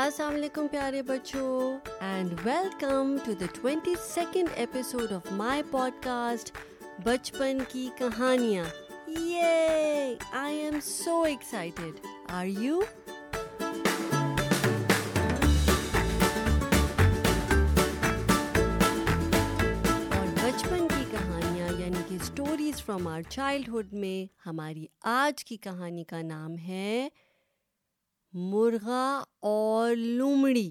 السلام علیکم پیارے بچوں and welcome to the twenty second episode of my podcast بچپن کی کہانیاں یہ I am so excited are you اور بچپن کی کہانیاں یعنی کہ اسٹوریز فرام آر چائلڈہڈ میں ہماری آج کی کہانی کا نام ہے مرغا اور لومڑی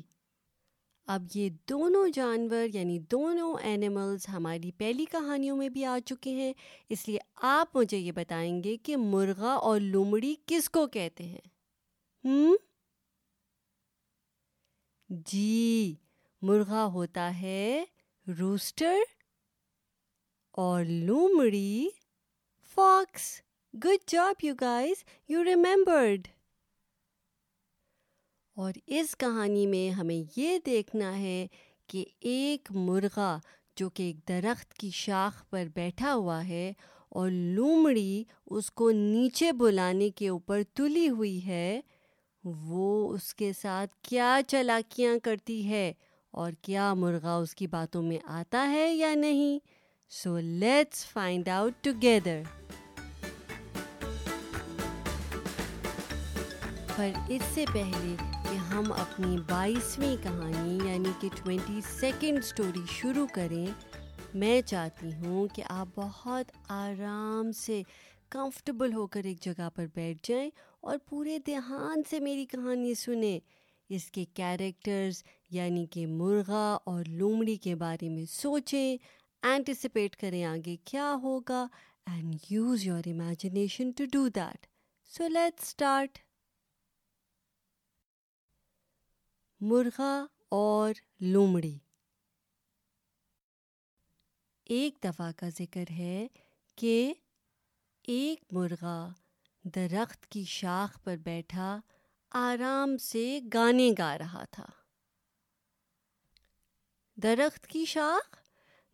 اب یہ دونوں جانور یعنی دونوں اینیملز ہماری پہلی کہانیوں میں بھی آ چکے ہیں اس لیے آپ مجھے یہ بتائیں گے کہ مرغا اور لومڑی کس کو کہتے ہیں ہم؟ جی مرغا ہوتا ہے روسٹر اور لومڑی fox good job you guys you remembered اور اس کہانی میں ہمیں یہ دیکھنا ہے کہ ایک مرغا جو کہ ایک درخت کی شاخ پر بیٹھا ہوا ہے اور لومڑی اس کو نیچے بلانے کے اوپر تلی ہوئی ہے وہ اس کے ساتھ کیا چلاکیاں کرتی ہے اور کیا مرغا اس کی باتوں میں آتا ہے یا نہیں so let's find out together پر اس سے پہلے کہ ہم اپنی بائیسویں کہانی یعنی کہ ٹوینٹی سیکنڈ اسٹوری شروع کریں میں چاہتی ہوں کہ آپ بہت آرام سے کمفرٹیبل ہو کر ایک جگہ پر بیٹھ جائیں اور پورے دھیان سے میری کہانی سنیں اس کے کیریکٹرز یعنی کہ مرغا اور لومڑی کے بارے میں سوچیں اینٹیسپیٹ کریں آگے کیا ہوگا and use your imagination to do that so let start مرغا اور لومڑی ایک دفعہ کا ذکر ہے کہ ایک مرغا درخت کی شاخ پر بیٹھا آرام سے گانے گا رہا تھا درخت کی شاخ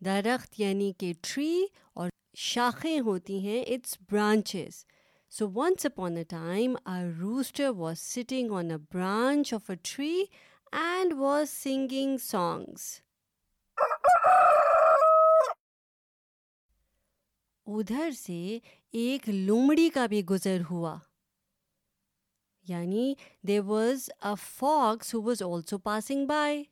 درخت یعنی کہ ٹری اور شاخیں ہوتی ہیں it's branches so once upon a time a rooster was sitting on a branch of a tree ادھر سے ایک لومڑی کا بھی گزر ہوا یعنی they was a fox who was also passing by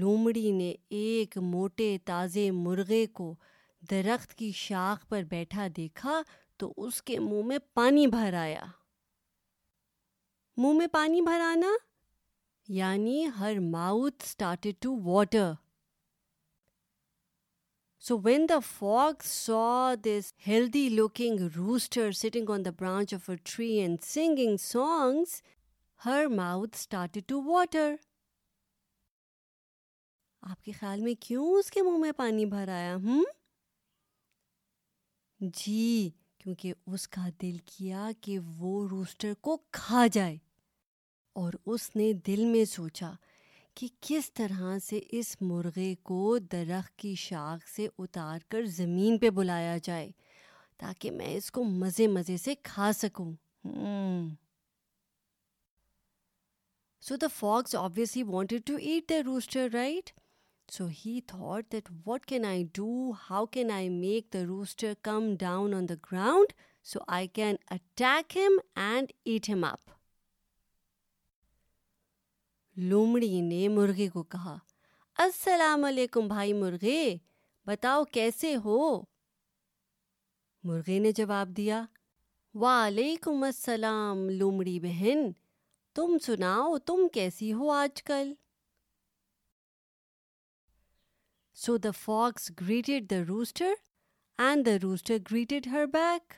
لومڑی نے ایک موٹے تازے مرغے کو درخت کی شاخ پر بیٹھا دیکھا تو اس کے منہ میں پانی بھر آیا منہ میں پانی بھرانا یعنی her mouth started to water so when the fox healthy looking rooster sitting on the branch of a tree and singing songs her mouth started to water آپ کے خیال میں کیوں اس کے منہ میں پانی بھر آیا ہوں جی کیونکہ اس کا دل کیا کہ وہ روسٹر کو کھا جائے اور اس نے دل میں سوچا کہ کس طرح سے اس مرغے کو درخت کی شاخ سے اتار کر زمین پہ بلایا جائے تاکہ میں اس کو مزے مزے سے کھا سکوں so the fox obviously wanted to eat the rooster right so he thought that what can I do how can I make the rooster come down on the ground so I can attack him and eat him up لومڑی نے مرغے کو کہا السلام علیکم بھائی مرغے بتاؤ کیسے ہو مرغے نے جواب دیا وعلیکم السلام لومڑی بہن تم سناؤ تم کیسی ہو آج کل so the fox greeted the rooster and the rooster greeted her back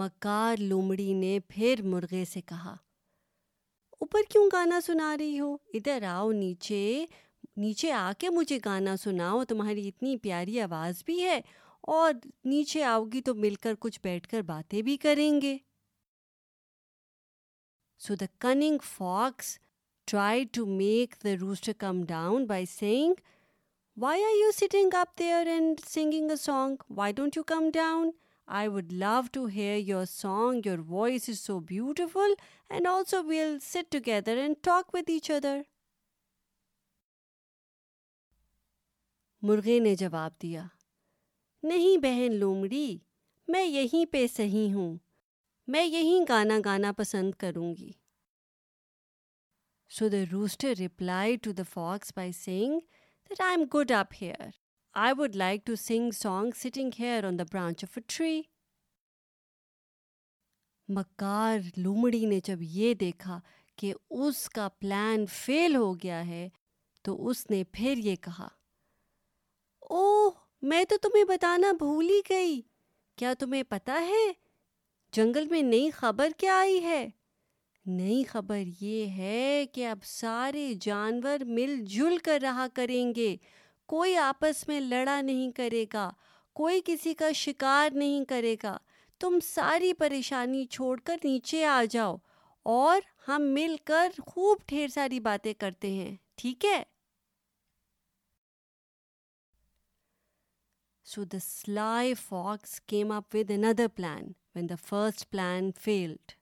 مکار لومڑی نے پھر مرغے سے کہا اوپر کیوں گانا سنا رہی ہو ادھر آؤ نیچے نیچے آ کے مجھے گانا سناؤ تمہاری اتنی پیاری آواز بھی ہے اور نیچے آؤ گی تو مل کر کچھ بیٹھ کر باتیں بھی کریں گے so the cunning fox try to make the rooster come down by saying why are you sitting up there and singing a song why don't you come down I would love to hear your song your voice is so beautiful and also we'll sit together and talk each other مرغے نے جواب دیا نہیں بہن لومڑی میں یہیں پہ صحیح ہوں میں یہیں گانا گانا پسند کروں گی so the rooster reply to the fox by saying that I am good up here I would like to sing song the here on the branch of لومڑی نے جب یہ دیکھا کہ اس کا پلان فیل ہو گیا ہے تو اس نے پھر یہ کہا او میں تو تمہیں بتانا بھول ہی گئی کیا تمہیں پتا ہے جنگل میں نئی خبر کیا آئی ہے نئی خبر یہ ہے کہ اب سارے جانور مل جل کر رہا کریں گے کوئی آپس میں لڑا نہیں کرے گا کوئی کسی کا شکار نہیں کرے گا تم ساری پریشانی چھوڑ کر نیچے آ جاؤ اور ہم مل کر خوب ڈھیر ساری باتیں کرتے ہیں ٹھیک ہے so the sly fox came up with another plan when the first plan failed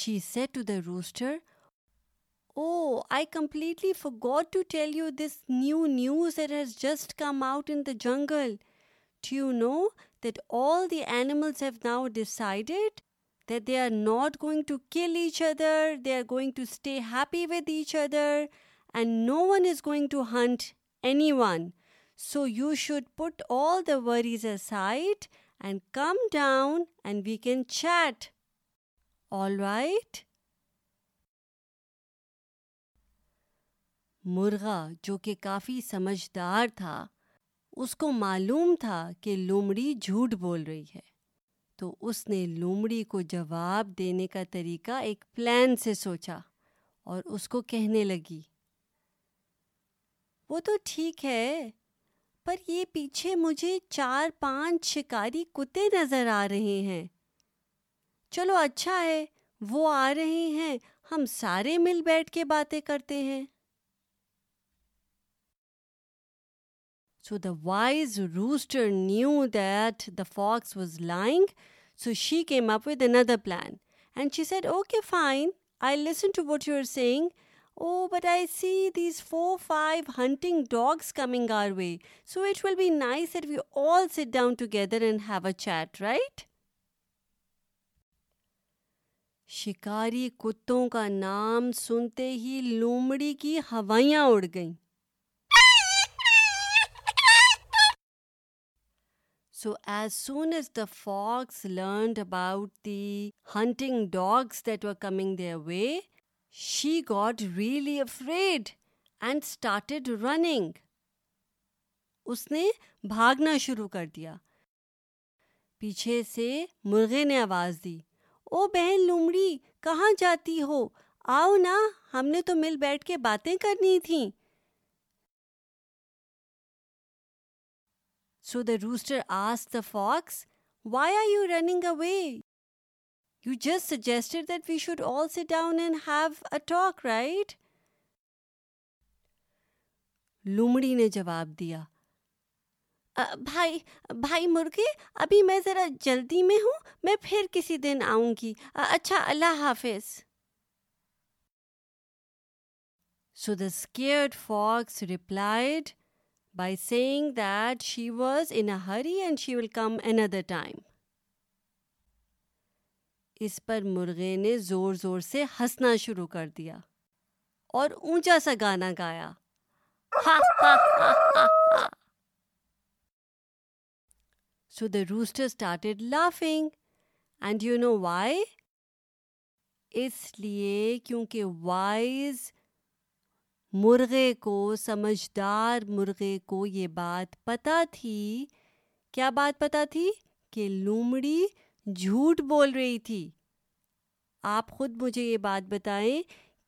she said to the rooster Oh, I completely forgot to tell you this new news that has just come out in the jungle. Do you know that all the animals have now decided that they are not going to kill each other, they are going to stay happy with each other, and no one is going to hunt anyone. So you should put all the worries aside and come down and we can chat. All right? مرغا جو کہ کافی سمجھدار تھا اس کو معلوم تھا کہ لومڑی جھوٹ بول رہی ہے تو اس نے لومڑی کو جواب دینے کا طریقہ ایک پلان سے سوچا اور اس کو کہنے لگی وہ تو ٹھیک ہے پر یہ پیچھے مجھے چار پانچ شکاری کتے نظر آ رہے ہیں چلو اچھا ہے وہ آ رہے ہیں ہم سارے مل بیٹھ کے باتیں کرتے ہیں so the wise rooster knew the fox was lying so she came up with another plan and she said okay شکاری کتوں کا نام سنتے ہی لومڑی کی ہوائیاں اڑ گئیں so as soon as the fox learned about the hunting dogs that coming their way she got really afraid and started running اس نے بھاگنا شروع کر دیا پیچھے سے مرغے نے آواز دی او بہن لومڑی کہاں جاتی ہو آؤ نا ہم نے تو مل بیٹھ کے باتیں کرنی تھیں so the rooster as the fox why are you running away you just suggested that we should all sit down and have a talk right لومڑی نے جواب دیا بھائی بھائی مرغے ابھی میں ذرا جلدی میں ہوں میں پھر کسی دن آؤں گی اچھا اللہ حافظ so the dad fox replied by saying that she was in a hurry and she will come another time. اس پر مرغے نے زور زور سے ہنسنا شروع کر دیا اور اونچا سا گانا گایا so the rooster started laughing and you know why اس لیے کیونکہ وائز مرغے کو سمجھدار مرغے کو یہ بات پتہ تھی کیا بات پتہ تھی کہ لومڑی جھوٹ بول رہی تھی آپ خود مجھے یہ بات بتائیں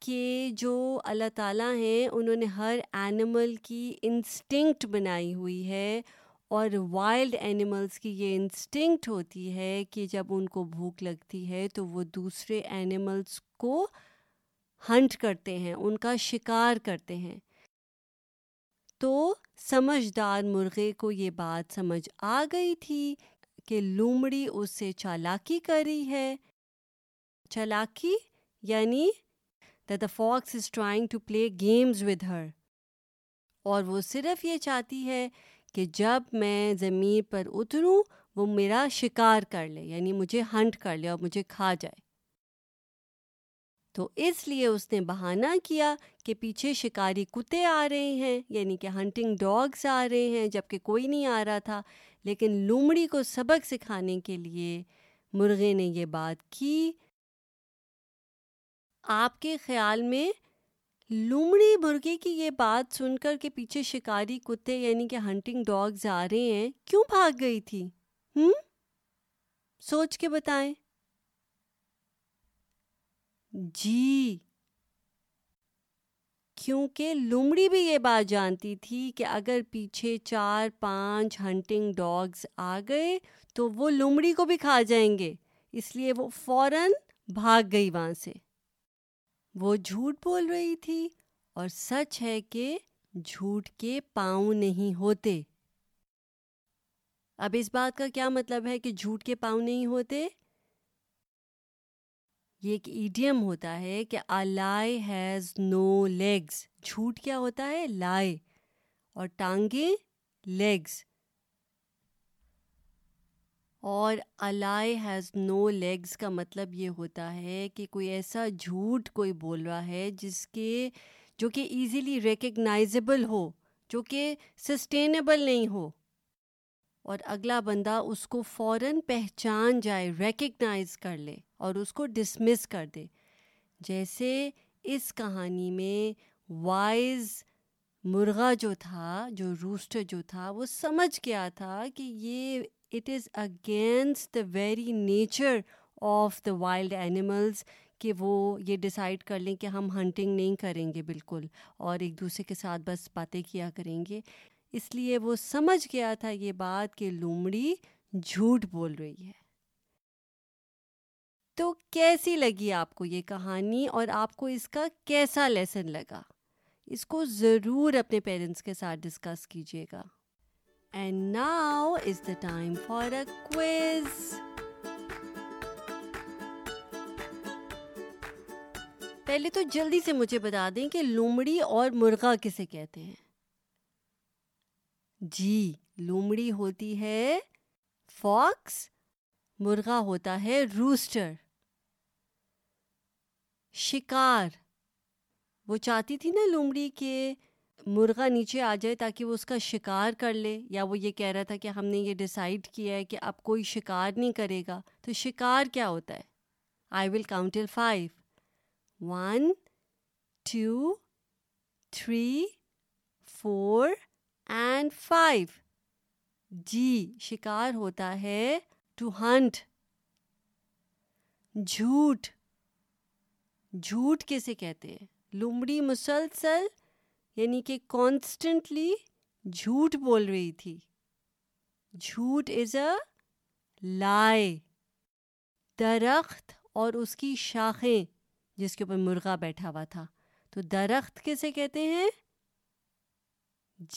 کہ جو اللہ تعالیٰ ہیں انہوں نے ہر اینیمل کی انسٹنکٹ بنائی ہوئی ہے اور وائلڈ اینیملس کی یہ انسٹنکٹ ہوتی ہے کہ جب ان کو بھوک لگتی ہے تو وہ دوسرے اینیملس کو ہنٹ کرتے ہیں ان کا شکار کرتے ہیں تو سمجھدار مرغے کو یہ بات سمجھ آ گئی تھی کہ لومڑی اس سے چالاکی کر رہی ہے چالاکی یعنی the the fox is trying to play games with her اور وہ صرف یہ چاہتی ہے کہ جب میں زمین پر اتروں وہ میرا شکار کر لے یعنی مجھے ہنٹ کر لے اور مجھے کھا جائے تو اس لیے اس نے بہانہ کیا کہ پیچھے شکاری کتے آ رہے ہیں یعنی کہ ہنٹنگ ڈاگز آ رہے ہیں جب کہ کوئی نہیں آ رہا تھا لیکن لومڑی کو سبق سکھانے کے لیے مرغے نے یہ بات کی آپ کے خیال میں لومڑی مرغے کی یہ بات سن کر کے پیچھے شکاری کتے یعنی کہ ہنٹنگ ڈاگز آ رہے ہیں کیوں بھاگ گئی تھی ہوں سوچ کے بتائیں جی کیونکہ لومڑی بھی یہ بات جانتی تھی کہ اگر پیچھے چار پانچ ہنٹنگ ڈاگز آ گئے تو وہ لمڑی کو بھی کھا جائیں گے اس لیے وہ فوراً بھاگ گئی وہاں سے وہ جھوٹ بول رہی تھی اور سچ ہے کہ جھوٹ کے پاؤں نہیں ہوتے اب اس بات کا کیا مطلب ہے کہ جھوٹ کے پاؤں نہیں ہوتے یہ ایک ایڈیم ہوتا ہے کہ لائی ہیز نو لیگز جھوٹ کیا ہوتا ہے لائی اور ٹانگے لیگز اور الائی ہیز نو لیگز کا مطلب یہ ہوتا ہے کہ کوئی ایسا جھوٹ کوئی بول رہا ہے جس کے جو کہ ایزیلی ریکگنائزیبل ہو جو کہ سسٹینیبل نہیں ہو اور اگلا بندہ اس کو فوراً پہچان جائے ریکگنائز کر لے اور اس کو ڈسمس کر دے جیسے اس کہانی میں وائز مرغہ جو تھا جو روسٹر جو تھا وہ سمجھ گیا تھا کہ یہ it is against the very nature of the wild animals کہ وہ یہ ڈسائڈ کر لیں کہ ہم ہنٹنگ نہیں کریں گے بالکل اور ایک دوسرے کے ساتھ بس باتیں کیا کریں گے اس لیے وہ سمجھ گیا تھا یہ بات کہ لومڑی جھوٹ بول رہی ہے تو کیسی لگی آپ کو یہ کہانی اور آپ کو اس کا کیسا لیسن لگا اس کو ضرور اپنے پیرنٹس کے ساتھ ڈسکس کیجیے گا and now is the time for a پہلے تو جلدی سے مجھے بتا دیں کہ لومڑی اور مرغا کسے کہتے ہیں جی لومڑی ہوتی ہے فاکس مرغا ہوتا ہے روسٹر شکار وہ چاہتی تھی نا لومڑی کہ مرغہ نیچے آ جائے تاکہ وہ اس کا شکار کر لے یا وہ یہ کہہ رہا تھا کہ ہم نے یہ ڈیسائیڈ کیا ہے کہ اب کوئی شکار نہیں کرے گا تو شکار کیا ہوتا ہے I will counter five one two three four and five جی شکار ہوتا ہے ٹو ہنٹ جھوٹ جھوٹ کیسے کہتے ہیں لمڑی مسلسل یعنی کہ کانسٹنٹلی جھوٹ بول رہی تھی جھوٹ از اے لائے درخت اور اس کی شاخیں جس کے اوپر مرغا بیٹھا ہوا تھا تو درخت کیسے کہتے ہیں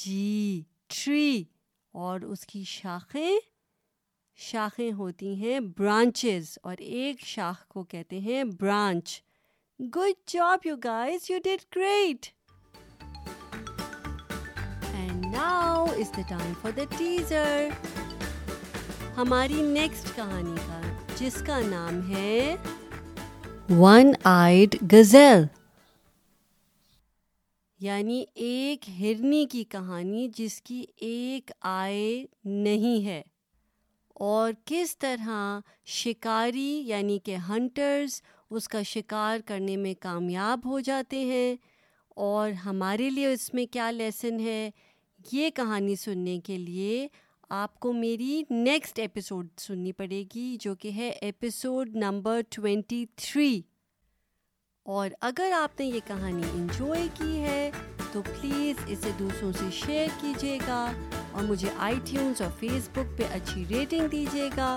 جی ٹری اور اس کی شاخیں شاخیں ہوتی ہیں برانچز اور ایک شاخ کو کہتے ہیں branch good job you guys you did great and now is the time for the teaser ہماری نیکسٹ کہانی کا جس کا نام ہے ون ہےزل یعنی ایک ہرنی کی کہانی جس کی ایک آئے نہیں ہے اور کس طرح شکاری یعنی کہ ہنٹرز اس کا شکار کرنے میں کامیاب ہو جاتے ہیں اور ہمارے لیے اس میں کیا لیسن ہے یہ کہانی سننے کے لیے آپ کو میری نیکسٹ ایپیسوڈ سننی پڑے گی جو کہ ہے ایپیسوڈ نمبر ٹوینٹی تھری اور اگر آپ نے یہ کہانی انجوائے کی ہے تو پلیز اسے دوسروں سے شیئر کیجیے گا اور مجھے آئی ٹیونس اور فیس بک پہ اچھی ریٹنگ دیجیے گا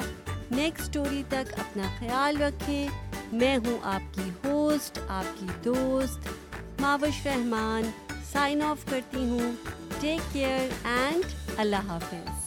نیکسٹ سٹوری تک اپنا خیال رکھیں میں ہوں آپ کی ہوسٹ آپ کی دوست ماوش رحمان سائن آف کرتی ہوں ٹیک کیئر اینڈ اللہ حافظ